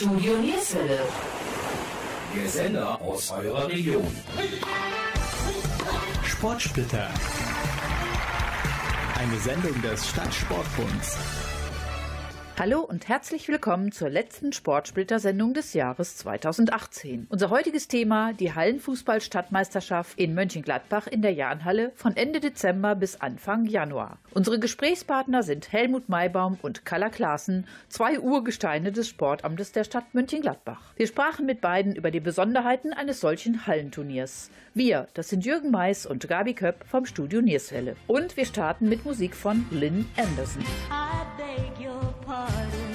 Studio Nierswelle. Der Sender aus eurer Region. Sportsplitter. Eine Sendung des Stadtsportbunds. Hallo und herzlich willkommen zur letzten Sportsplitter-Sendung des Jahres 2018. Unser heutiges Thema die Hallenfußball-Stadtmeisterschaft in Mönchengladbach in der Jahnhalle von Ende Dezember bis Anfang Januar. Unsere Gesprächspartner sind Helmut Maibaum und Kalla Klaassen, zwei Urgesteine des Sportamtes der Stadt Mönchengladbach. Wir sprachen mit beiden über die Besonderheiten eines solchen Hallenturniers. Wir, das sind Jürgen Mais und Gabi Köpp vom Studio Nierswelle. Und wir starten mit Musik von Lynn Anderson. I pardon.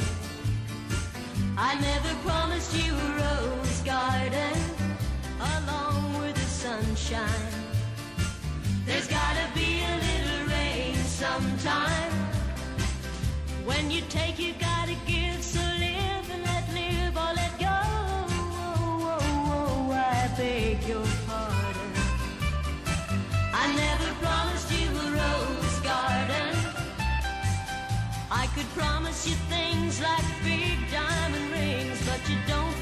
I never promised you a rose garden along with the sunshine. There's gotta be a little rain sometime. When you take, you gotta give. So live and let live or let go. Oh, oh, oh, oh I beg your pardon. I never I could promise you things like big diamond rings, but you don't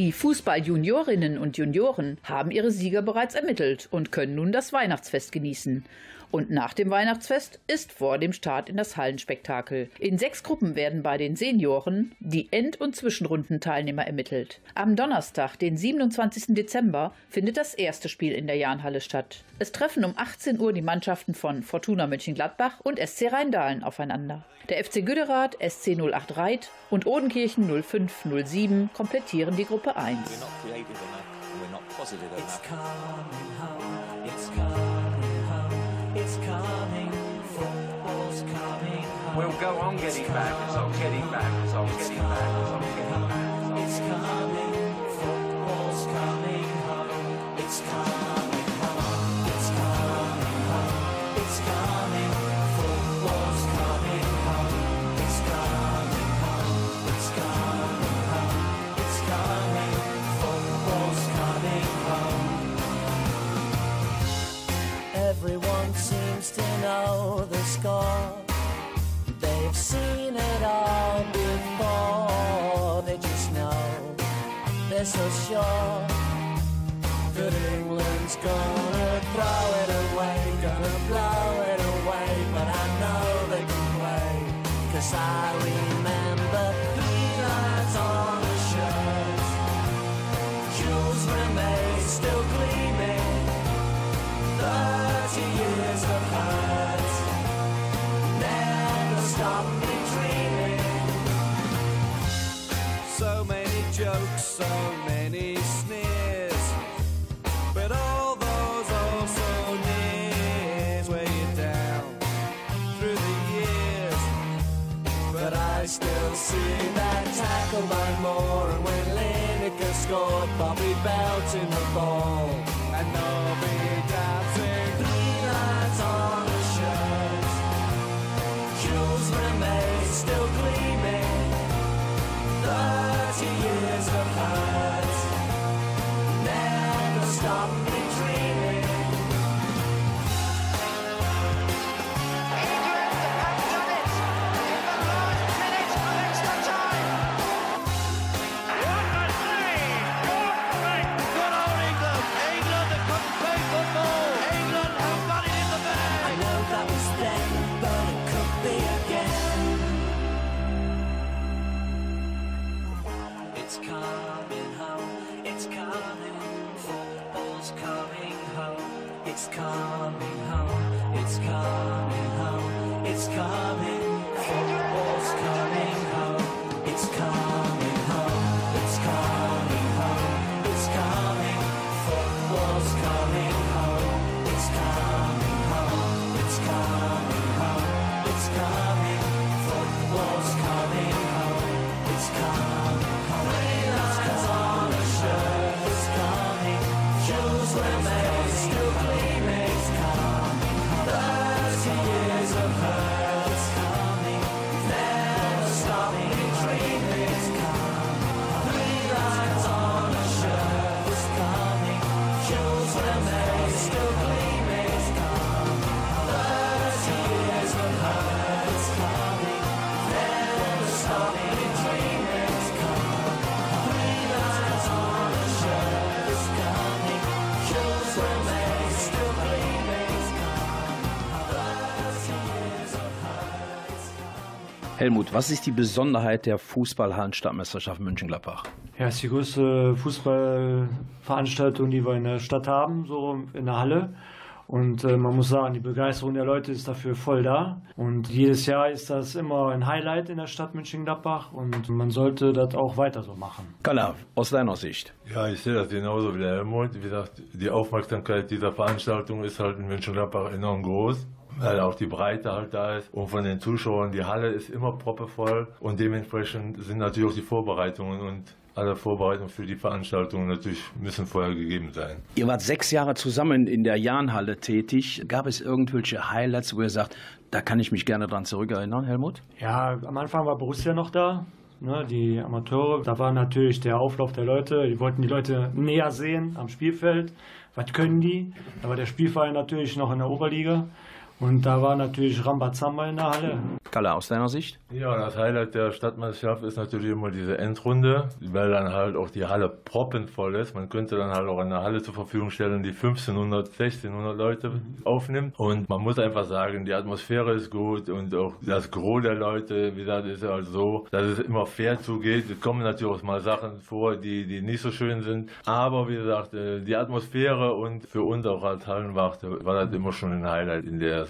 Die Fußball-Juniorinnen und Junioren haben ihre Sieger bereits ermittelt und können nun das Weihnachtsfest genießen. Und nach dem Weihnachtsfest ist vor dem Start in das Hallenspektakel. In sechs Gruppen werden bei den Senioren die End- und Zwischenrundenteilnehmer ermittelt. Am Donnerstag, den 27. Dezember, findet das erste Spiel in der Jahnhalle statt. Es treffen um 18 Uhr die Mannschaften von Fortuna Mönchengladbach und SC Rheindahlen aufeinander. Der FC Güderath, SC 08 Reit und Odenkirchen 0507 komplettieren die Gruppe 1. We're not it's coming, football's coming home. We'll go on getting back as I'm getting back I'm getting back I'm getting back it's coming, football's coming home. It's coming know the score. They've seen it all before. They just know they're so sure that England's gonna throw it away, gonna blow it away. But I know they can play, cause I remember three lines on the shirt. Jules Rimet still gleaming. Thirty years of hurt stop me dreaming. So many jokes, so many sneers, but all those also nears weigh you down through the years. But I still see that tackle by Moore, and when Lineker scored, Bobby Belt in the ball. Stop Helmut, was ist die Besonderheit der Fußball-Hallenstadtmeisterschaft Mönchengladbach? Ja, es ist die größte Fußballveranstaltung, die wir in der Stadt haben, so in der Halle. Und äh, man muss sagen, die Begeisterung der Leute ist dafür voll da. Und jedes Jahr ist das immer ein Highlight in der Stadt Mönchengladbach und man sollte das auch weiter so machen. Kalla, aus deiner Sicht. Ja, ich sehe das genauso wie der Helmut. Wie gesagt, die Aufmerksamkeit dieser Veranstaltung ist halt in Mönchengladbach enorm groß. Weil auch die Breite halt da ist. Und von den Zuschauern, die Halle ist immer proppevoll. Und dementsprechend sind natürlich auch die Vorbereitungen und alle Vorbereitungen für die Veranstaltung natürlich müssen vorher gegeben sein. Ihr wart sechs Jahre zusammen in der Jahnhalle tätig. Gab es irgendwelche Highlights, wo ihr sagt, da kann ich mich gerne dran zurückerinnern, Helmut? Ja, am Anfang war Borussia noch da. Ne, die Amateure, da war natürlich der Auflauf der Leute, die wollten die Leute näher sehen am Spielfeld. Was können die? Da war der Spielverein natürlich noch in der Oberliga. Und da war natürlich Rambazamba in der Halle. Kalla, aus deiner Sicht? Ja, das Highlight der Stadtmeisterschaft ist natürlich immer diese Endrunde, weil dann halt auch die Halle proppenvoll ist. Man könnte dann halt auch eine Halle zur Verfügung stellen, die 1500, 1600 Leute aufnimmt. Und man muss einfach sagen, die Atmosphäre ist gut und auch das Gros der Leute, wie gesagt, ist halt so, dass es immer fair zugeht. Es kommen natürlich auch mal Sachen vor, die, die nicht so schön sind. Aber wie gesagt, äh, die Atmosphäre und für uns auch als Hallenwacht war das immer schon ein Highlight in der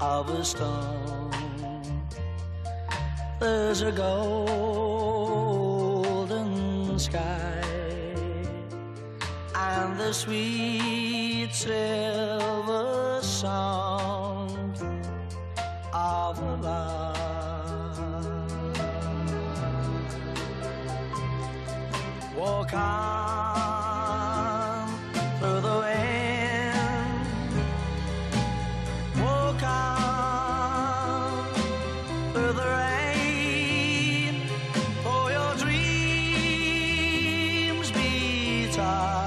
of a storm. There's a golden sky and the sweet silver sound of lark. Walk on side.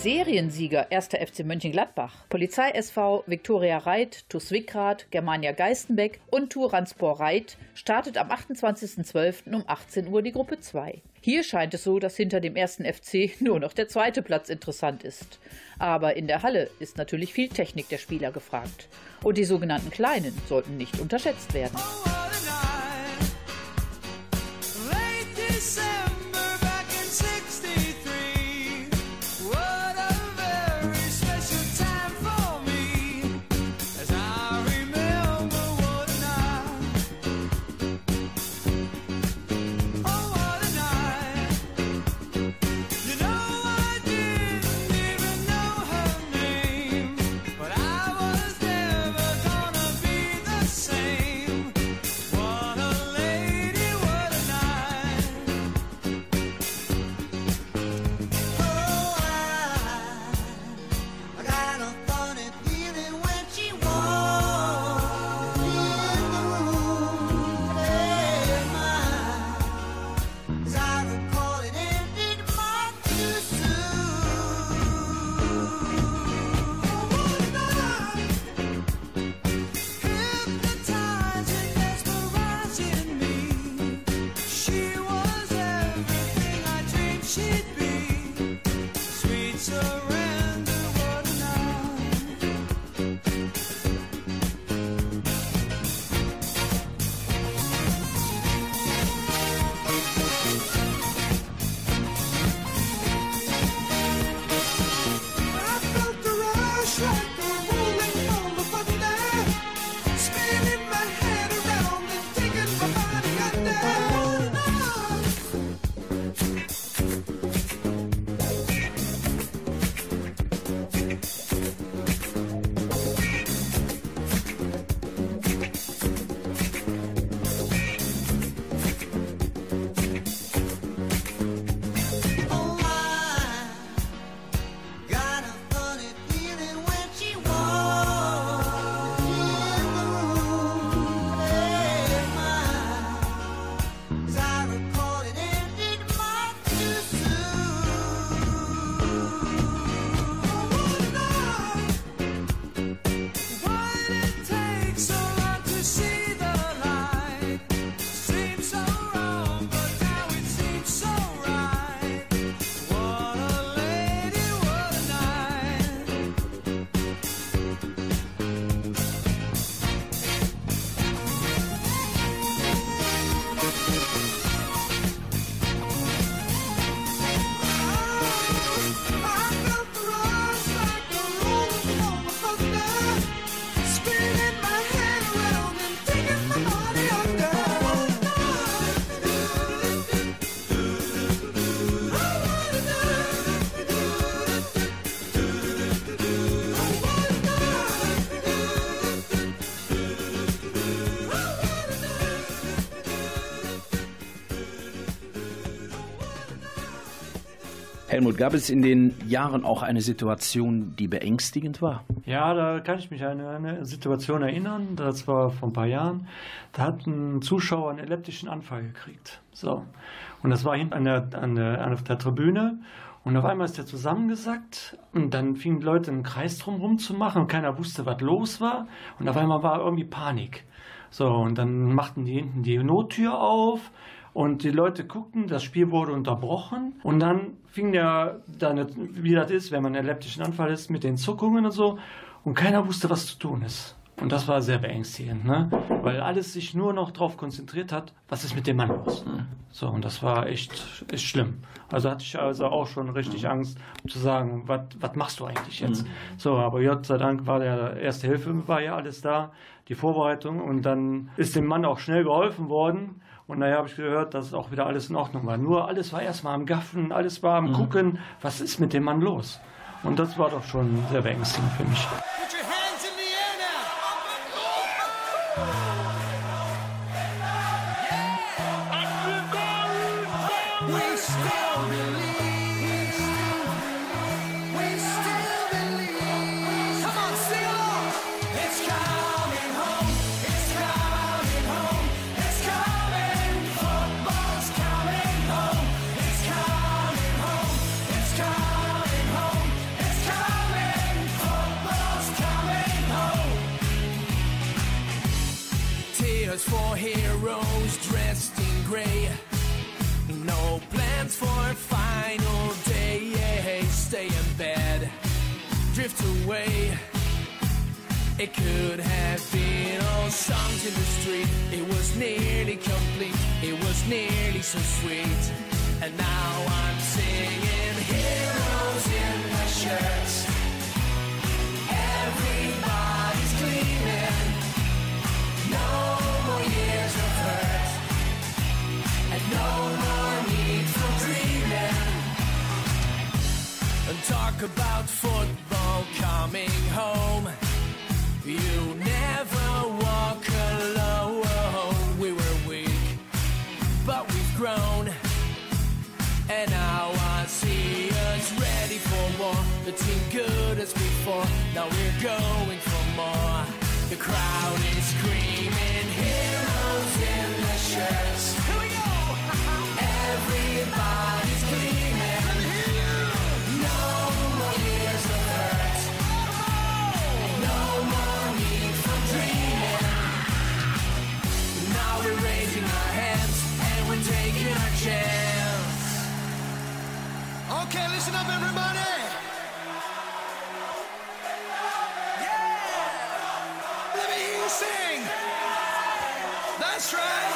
Seriensieger 1. FC Mönchengladbach, Polizei SV Viktoria Reit, TuS Wickrad, Germania Geistenbeck und Turanspor Reit startet am 28.12. um 18 Uhr die Gruppe 2. Hier scheint es so, dass hinter dem ersten FC nur noch der zweite Platz interessant ist. Aber in der Halle ist natürlich viel Technik der Spieler gefragt. Und die sogenannten Kleinen sollten nicht unterschätzt werden. Helmut, gab es in den Jahren auch eine Situation, die beängstigend war? Ja, da kann ich mich an eine Situation erinnern. Das war vor ein paar Jahren. Da hat ein Zuschauer einen epileptischen Anfall gekriegt. So. Und das war hinten an der, an der, an der Tribüne. Und auf einmal ist der zusammengesackt und dann fingen Leute einen Kreis drumherum zu machen und keiner wusste, was los war. Und auf einmal war irgendwie Panik. So, und dann machten die hinten die Nottür auf und die Leute guckten, das Spiel wurde unterbrochen und dann fing der, dann, wie das ist, wenn man einen epileptischen Anfall ist, mit den Zuckungen und so und keiner wusste, was zu tun ist. Und das war sehr beängstigend, ne? weil alles sich nur noch darauf konzentriert hat, was ist mit dem Mann los. So, und das war echt, echt schlimm. Also hatte ich also auch schon richtig Angst, um zu sagen, was machst du eigentlich jetzt? Mhm. So, aber Gott sei Dank war der erste Hilfe, war ja alles da, die Vorbereitung und dann ist dem Mann auch schnell geholfen worden. Und daher habe ich gehört, dass auch wieder alles in Ordnung war. Nur alles war erstmal am Gaffen, alles war am mhm. Gucken, was ist mit dem Mann los? Und das war doch schon sehr beängstigend für mich. Heroes dressed in gray. No plans for a final day. Stay in bed, drift away. It could have been all songs in the street. It was nearly complete. It was nearly so sweet. And now I'm singing heroes in my shirts. Everybody's gleaming. No talk about football coming home. You never walk alone. We were weak, but we've grown. And now I see us ready for war. The team good as before. Now we're going for more. The crowd is screaming, heroes shirts. Here we go! Everybody's gleaming. No more years of hurt. No more need for dreaming. Now we're raising our hands and we're taking our chance. Okay, listen up, everybody. Yeah! Let me hear you sing. That's right.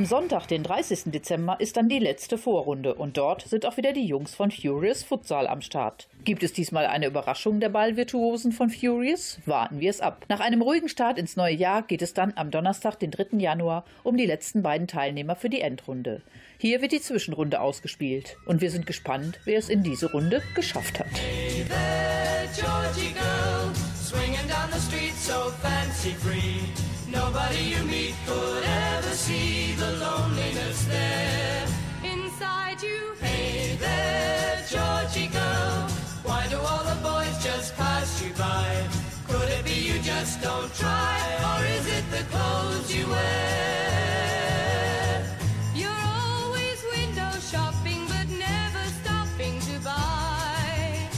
Am Sonntag, den 30. Dezember, ist dann die letzte Vorrunde und dort sind auch wieder die Jungs von Furious Futsal am Start. Gibt es diesmal eine Überraschung der Ballvirtuosen von Furious? Warten wir es ab. Nach einem ruhigen Start ins neue Jahr geht es dann am Donnerstag, den 3. Januar, um die letzten beiden Teilnehmer für die Endrunde. Hier wird die Zwischenrunde ausgespielt und wir sind gespannt, wer es in diese Runde geschafft hat. Hey there, Georgie girl, just don't try, or is it the clothes you wear? You're always window shopping, but never stopping to buy.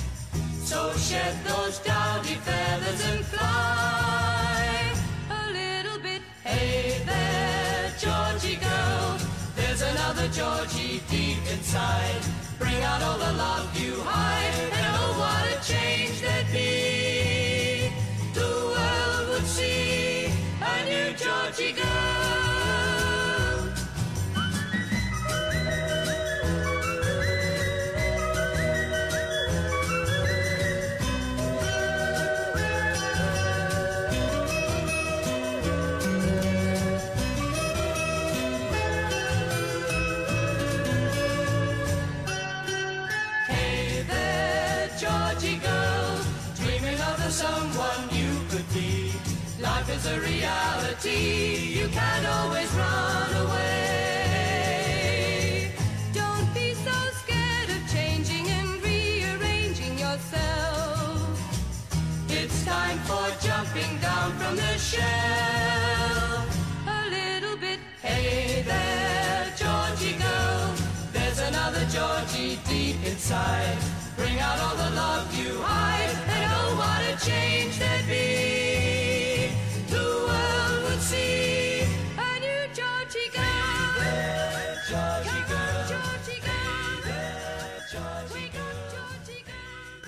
So shed those dowdy feathers and fly A little bit, Hey there, Georgie girl. There's another Georgie deep inside. Bring out all the love you hide. And oh, what a change there'd be. Someone you could be. Life is a reality, you can't always run away. don't be so scared of changing and rearranging yourself. It's time for jumping down from the shell. A little bit, Hey there, Georgie girl, there's another Georgie deep inside. Bring out all the love you hide,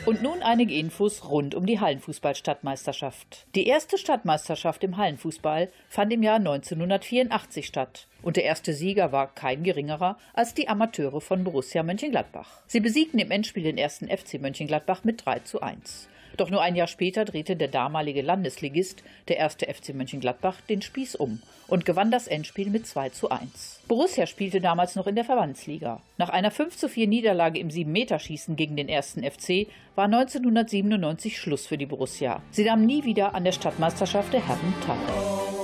Und nun einige Infos rund um die Hallenfußball-Stadtmeisterschaft. Die erste Stadtmeisterschaft im Hallenfußball fand im Jahr 1984 statt. Und der erste Sieger war kein geringerer als die Amateure von Borussia Mönchengladbach. Sie besiegten im Endspiel den ersten FC Mönchengladbach mit 3 zu 1. Doch nur ein Jahr später drehte der damalige Landesligist, der erste FC Mönchengladbach, den Spieß um und gewann das Endspiel mit 2 zu 1. Borussia spielte damals noch in der Verbandsliga. Nach einer 5 zu 4 Niederlage im 7-Meterschießen gegen den ersten FC war 1997 Schluss für die Borussia. Sie nahm nie wieder an der Stadtmeisterschaft der Herren teil.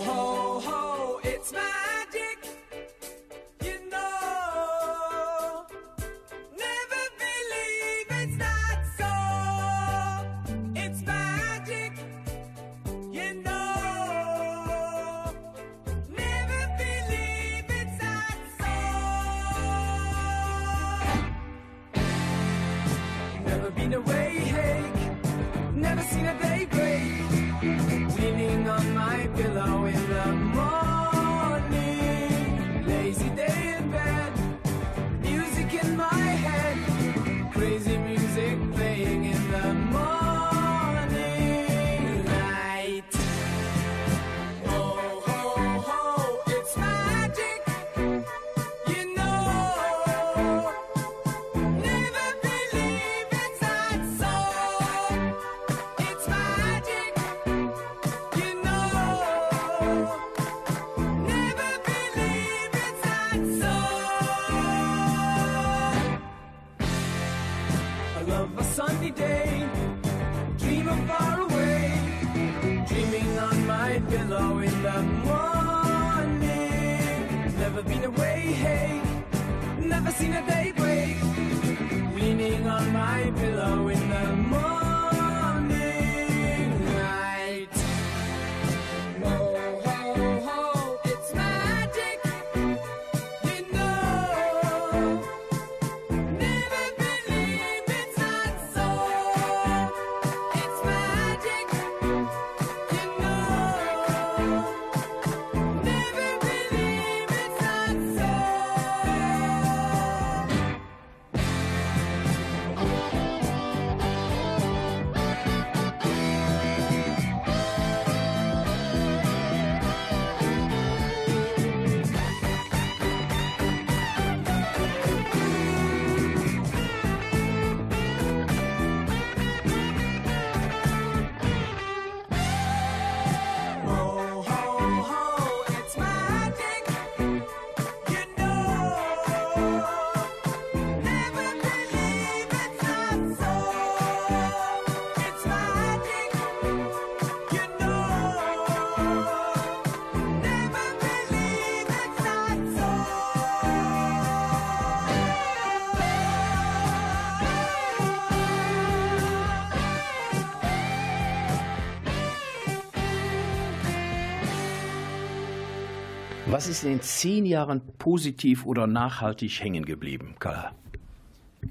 Was ist in den zehn Jahren positiv oder nachhaltig hängen geblieben, Karl?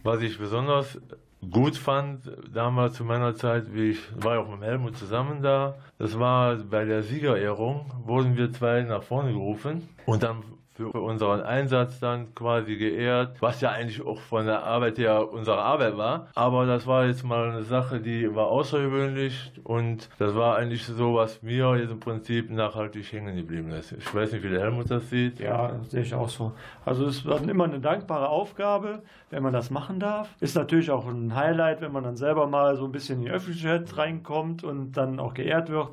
Was ich besonders gut fand, damals zu meiner Zeit, wie ich war ja auch mit Helmut zusammen da, das war bei der Siegerehrung, wurden wir zwei nach vorne gerufen und dann für unseren Einsatz dann quasi geehrt, was ja eigentlich auch von der Arbeit her unsere Arbeit war. Aber das war jetzt mal eine Sache, die war außergewöhnlich und das war eigentlich so, was mir jetzt im Prinzip nachhaltig hängen geblieben ist. Ich weiß nicht, wie der Helmut das sieht. Ja, sehe ich auch so. Also es war immer eine dankbare Aufgabe, wenn man das machen darf. Ist natürlich auch ein Highlight, wenn man dann selber mal so ein bisschen in die Öffentlichkeit reinkommt und dann auch geehrt wird.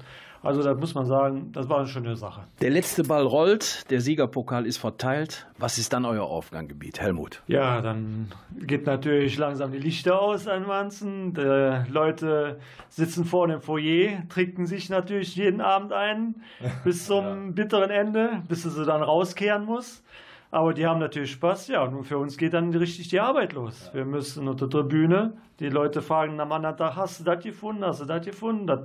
Also da muss man sagen, das war eine schöne Sache. Der letzte Ball rollt, der Siegerpokal ist verteilt. Was ist dann euer Aufgangsgebiet, Helmut? Ja, dann geht natürlich langsam die Lichter aus an Wanzen. Die Leute sitzen vor dem Foyer, trinken sich natürlich jeden Abend ein bis zum bitteren Ende, bis sie dann rauskehren muss. Aber die haben natürlich Spaß, ja. Und für uns geht dann richtig die Arbeit los. Wir müssen unter der Bühne, die Leute fragen am anderen Tag, hast du das gefunden, hast du das gefunden? Das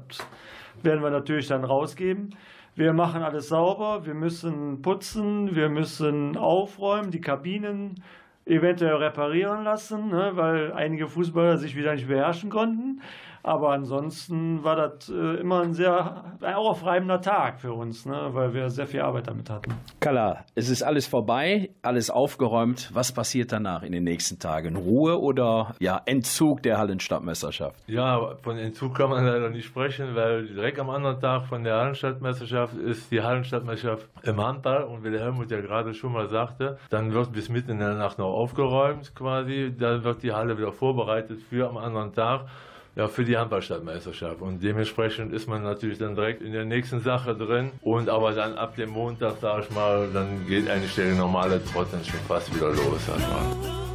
werden wir natürlich dann rausgeben. Wir machen alles sauber, wir müssen putzen, wir müssen aufräumen, die Kabinen eventuell reparieren lassen, ne, weil einige Fußballer sich wieder nicht beherrschen konnten. Aber ansonsten war das äh, immer ein sehr auch aufreibender Tag für uns, ne? weil wir sehr viel Arbeit damit hatten. Kala, es ist alles vorbei, alles aufgeräumt. Was passiert danach in den nächsten Tagen? Ruhe oder ja, Entzug der Hallenstadtmeisterschaft? Ja, von Entzug kann man leider nicht sprechen, weil direkt am anderen Tag von der Hallenstadtmeisterschaft ist die Hallenstadtmeisterschaft im Handball und wie der Helmut ja gerade schon mal sagte, dann wird bis mitten in der Nacht noch aufgeräumt quasi, dann wird die Halle wieder vorbereitet für am anderen Tag ja, für die Handballstadtmeisterschaft. Und dementsprechend ist man natürlich dann direkt in der nächsten Sache drin. Und aber dann ab dem Montag, sag ich mal, dann geht eigentlich der normale Trott dann schon fast wieder los. Sag mal.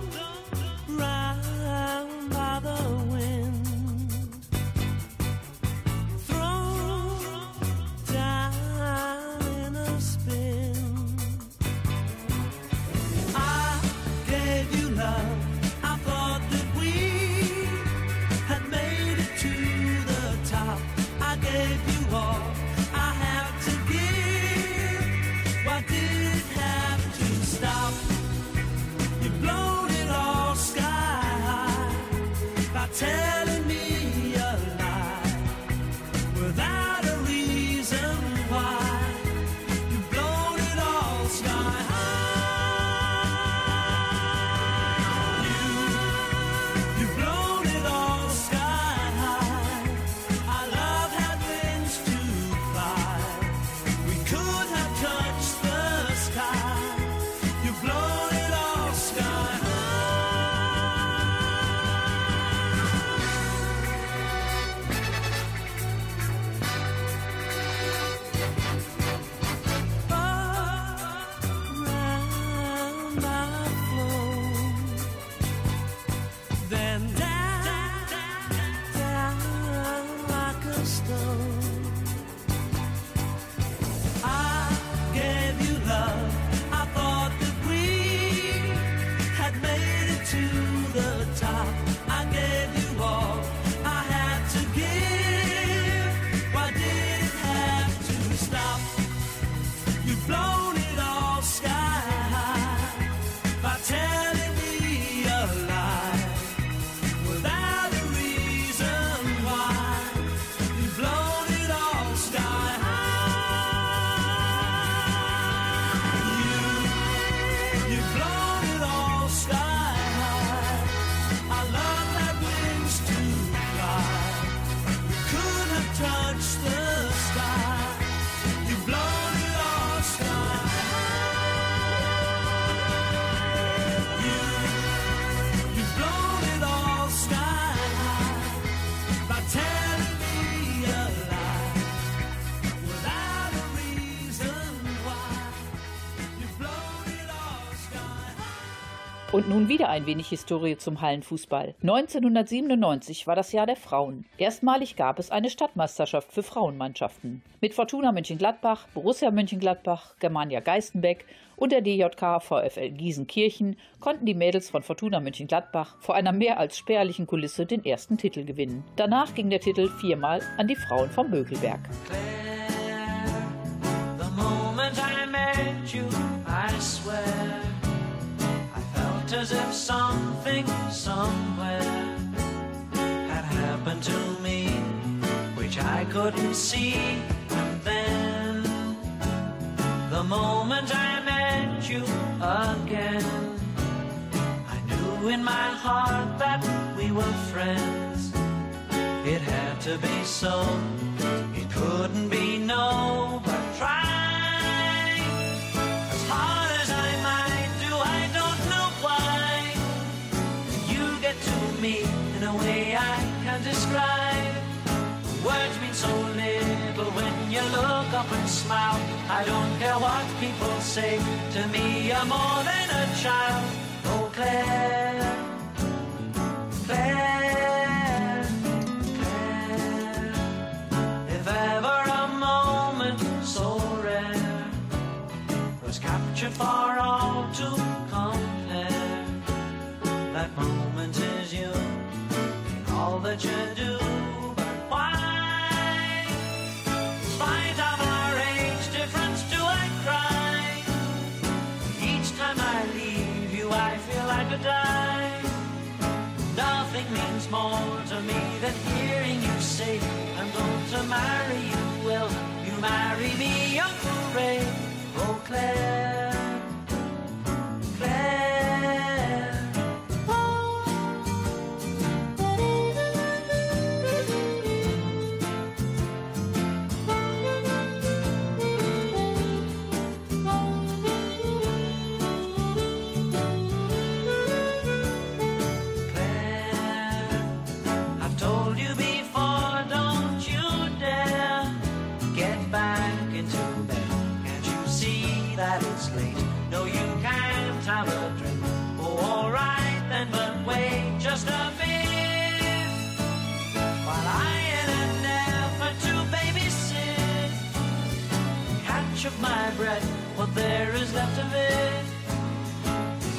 Und nun wieder ein wenig Historie zum Hallenfußball. 1997 war das Jahr der Frauen. Erstmalig gab es eine Stadtmeisterschaft für Frauenmannschaften. Mit Fortuna Mönchengladbach, Borussia Mönchengladbach, Germania Geistenbeck und der DJK VfL Gießenkirchen konnten die Mädels von Fortuna Mönchengladbach vor einer mehr als spärlichen Kulisse den ersten Titel gewinnen. Danach ging der Titel viermal an die Frauen vom Mögelberg. As if something somewhere had happened to me, which I couldn't see. And then, the moment I met you again, I knew in my heart that we were friends. It had to be so. It couldn't be no, up and smile. I don't care what people say. To me, you're more than a child. Oh, Claire, Claire. Claire, If ever a moment so rare was captured for all to compare, that moment is you all that you to hearing you say, I'm going to marry you. Will you marry me, Uncle Ray? Oh, Claire, there is left of it.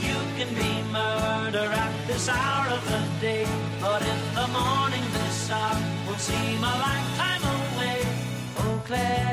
You can be murder at this hour of the day, but in the morning this hour will seem a lifetime away. Oh, Claire,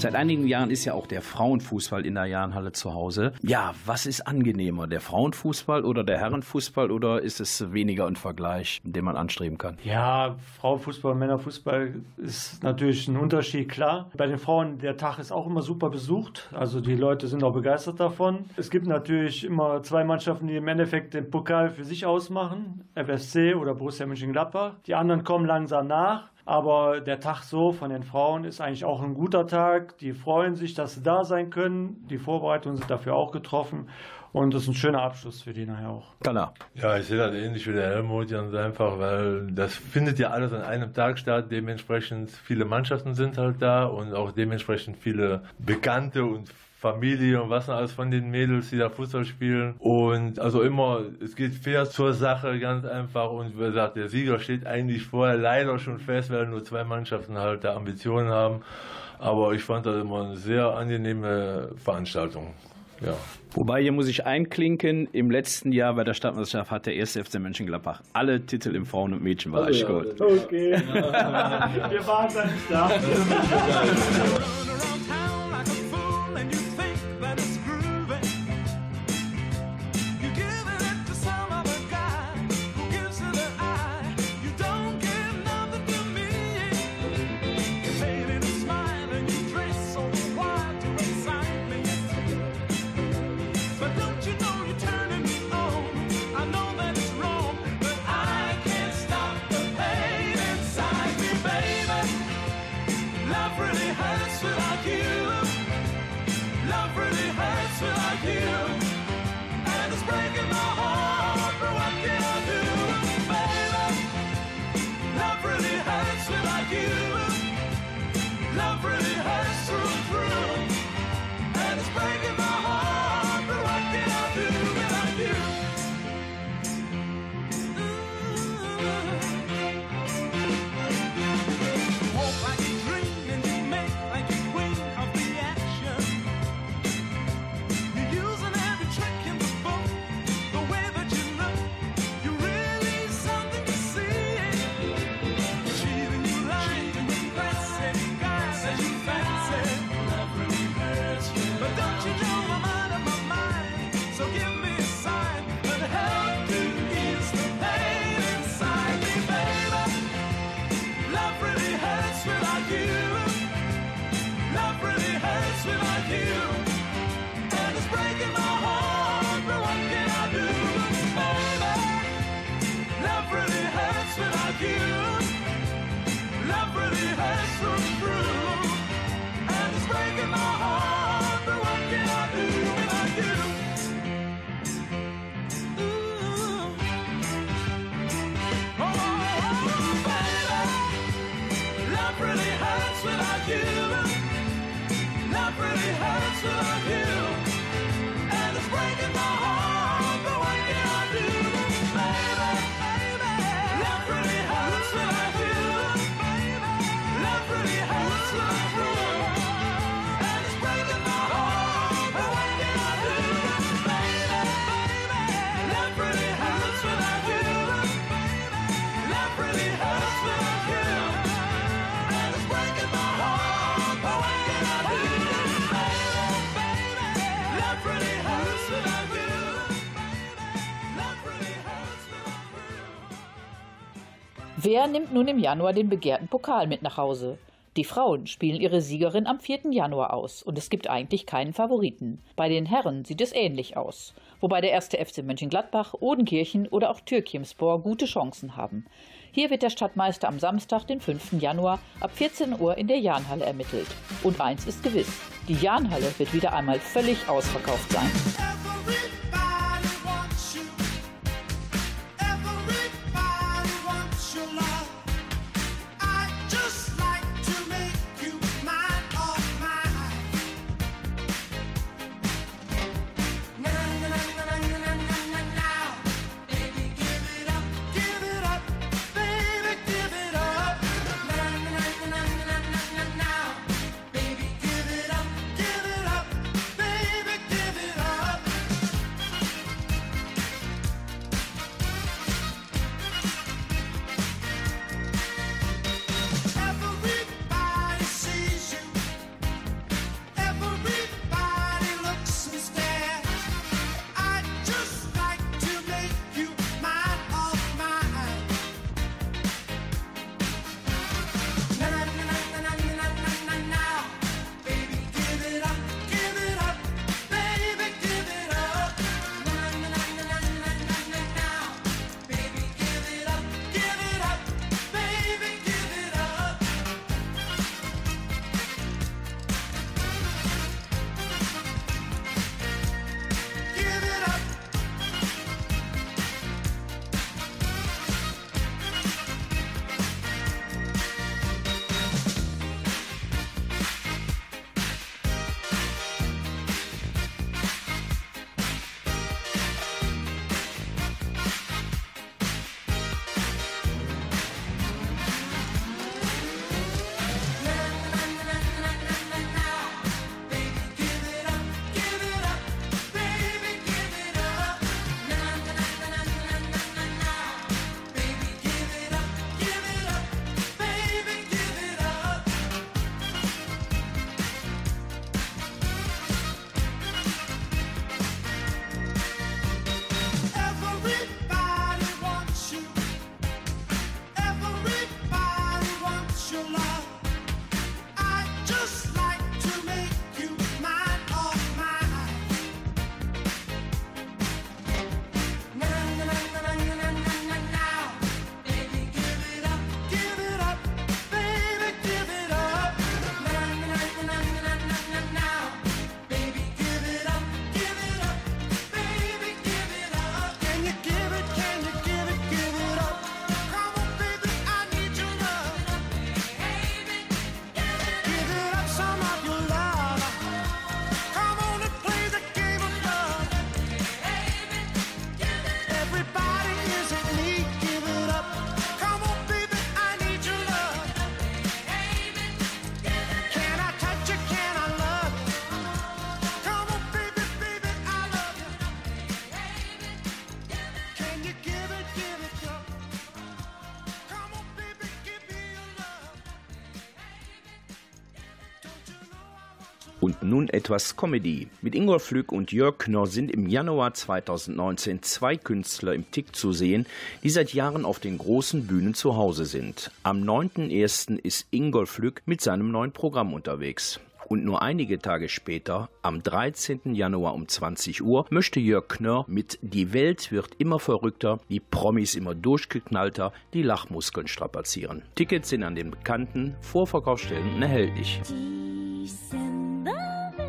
Seit einigen Jahren ist ja auch der Frauenfußball in der Jahnhalle zu Hause. Ja, was ist angenehmer, der Frauenfußball oder der Herrenfußball oder ist es weniger ein Vergleich, den man anstreben kann? Ja, Frauenfußball, Männerfußball ist natürlich ein Unterschied, klar. Bei den Frauen, der Tag ist auch immer super besucht. Also die Leute sind auch begeistert davon. Es gibt natürlich immer zwei Mannschaften, die im Endeffekt den Pokal für sich ausmachen. FSC oder Borussia Mönchengladbach. Die anderen kommen langsam nach. Aber der Tag so von den Frauen ist eigentlich auch ein guter Tag. Die freuen sich, dass sie da sein können. Die Vorbereitungen sind dafür auch getroffen. Und das ist ein schöner Abschluss für die nachher auch. Klar. Ja, ich sehe das ähnlich wie der Helmut ganz einfach, weil das findet ja alles an einem Tag statt. Dementsprechend viele Mannschaften sind halt da und auch dementsprechend viele Bekannte und Familie und was noch alles von den Mädels, die da Fußball spielen. Und also immer, es geht fair zur Sache, ganz einfach. Und wie gesagt, der Sieger steht eigentlich vorher leider schon fest, weil nur zwei Mannschaften halt da Ambitionen haben. Aber ich fand das immer eine sehr angenehme Veranstaltung. Ja. Wobei hier muss ich einklinken, im letzten Jahr bei der Stadtmeisterschaft hat der erste FC Mönchengladbach alle Titel im Frauen- und Mädchenbereich Also, geholt. Okay. Wir waren da nicht da. him. Wer nimmt nun im Januar den begehrten Pokal mit nach Hause? Die Frauen spielen ihre Siegerin am 4. Januar aus und es gibt eigentlich keinen Favoriten. Bei den Herren sieht es ähnlich aus, wobei der erste FC Mönchengladbach, Odenkirchen oder auch Türkimspor gute Chancen haben. Hier wird der Stadtmeister am Samstag, den 5. Januar, ab 14 Uhr in der Jahnhalle ermittelt. Und eins ist gewiss, die Jahnhalle wird wieder einmal völlig ausverkauft sein. Nun etwas Comedy. Mit Ingolf Flück und Jörg Knorr sind im Januar 2019 zwei Künstler im Tick zu sehen, die seit Jahren auf den großen Bühnen zu Hause sind. Am 9.1. ist Ingolf Flück mit seinem neuen Programm unterwegs. Und nur einige Tage später, am 13. Januar um 20 Uhr, möchte Jörg Knörr mit Die Welt wird immer verrückter, die Promis immer durchgeknallter, die Lachmuskeln strapazieren. Tickets sind an den bekannten Vorverkaufsstellen erhältlich. sings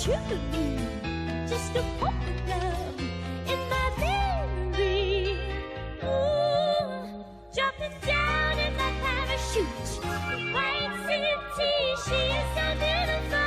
the chimney. Just a love in my memory. Ooh, jumping down in my parachute. White city, she is so beautiful.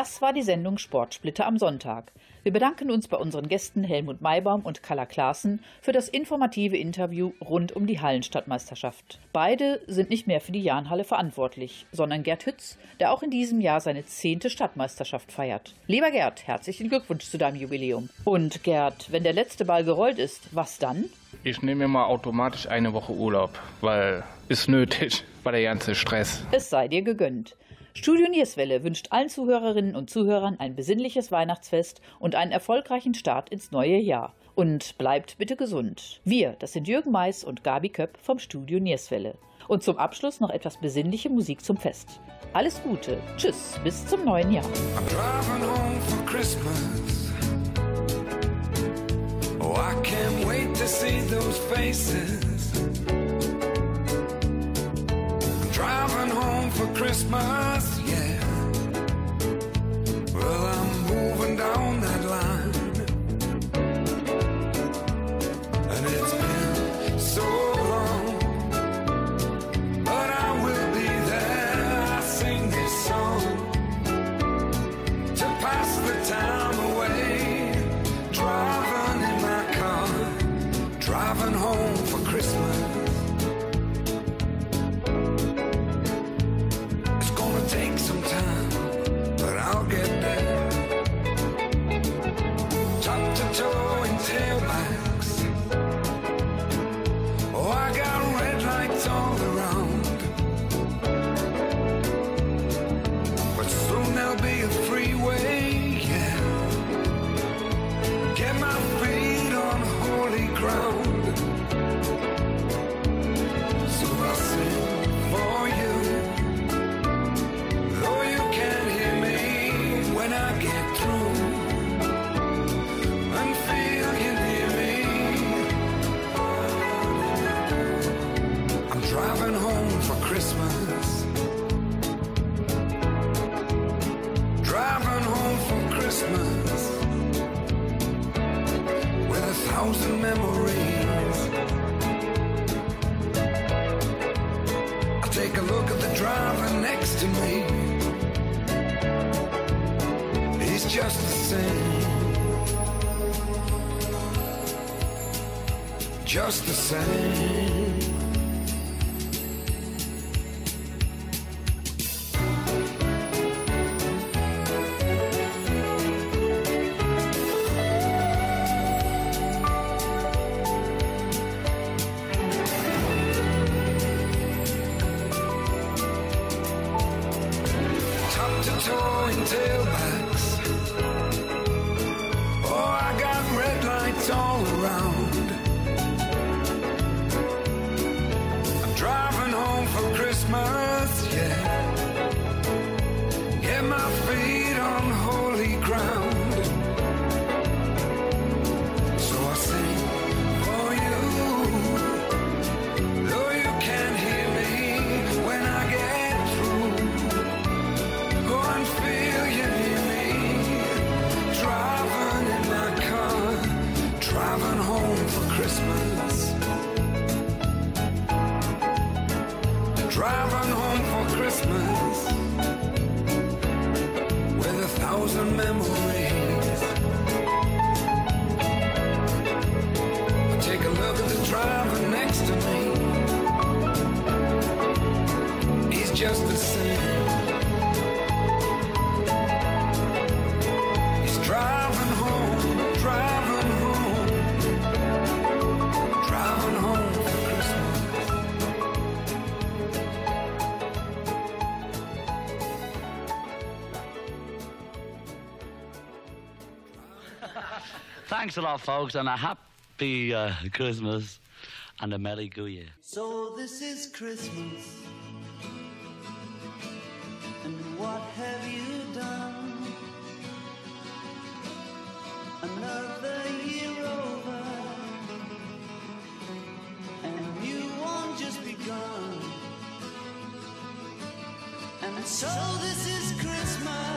Das war die Sendung Sportsplitter am Sonntag. Wir bedanken uns bei unseren Gästen Helmut Maibaum und Kalla Klaassen für das informative Interview rund um die Hallenstadtmeisterschaft. Beide sind nicht mehr für die Jahnhalle verantwortlich, sondern Gerd Hütz, der auch in diesem Jahr seine zehnte Stadtmeisterschaft feiert. Lieber Gerd, herzlichen Glückwunsch zu deinem Jubiläum. Und Gerd, wenn der letzte Ball gerollt ist, was dann? Ich nehme mir mal automatisch eine Woche Urlaub, weil ist nötig bei der ganze Stress. Es sei dir gegönnt. Studio Nierswelle wünscht allen Zuhörerinnen und Zuhörern ein besinnliches Weihnachtsfest und einen erfolgreichen Start ins neue Jahr. Und bleibt bitte gesund. Wir, das sind Jürgen Mais und Gabi Köpp vom Studio Nierswelle. Und zum Abschluss noch etwas besinnliche Musik zum Fest. Alles Gute. Tschüss, bis zum neuen Jahr. Oh, I can't wait to see those faces. Driving home for Christmas, yeah. Well, I'm moving down that and torn tailpipe. Thanks a lot, folks, and a happy uh, Christmas and a Merry Goo Year. So this is Christmas. And what have you done? Another year over. And you won't just begun. And so this is Christmas.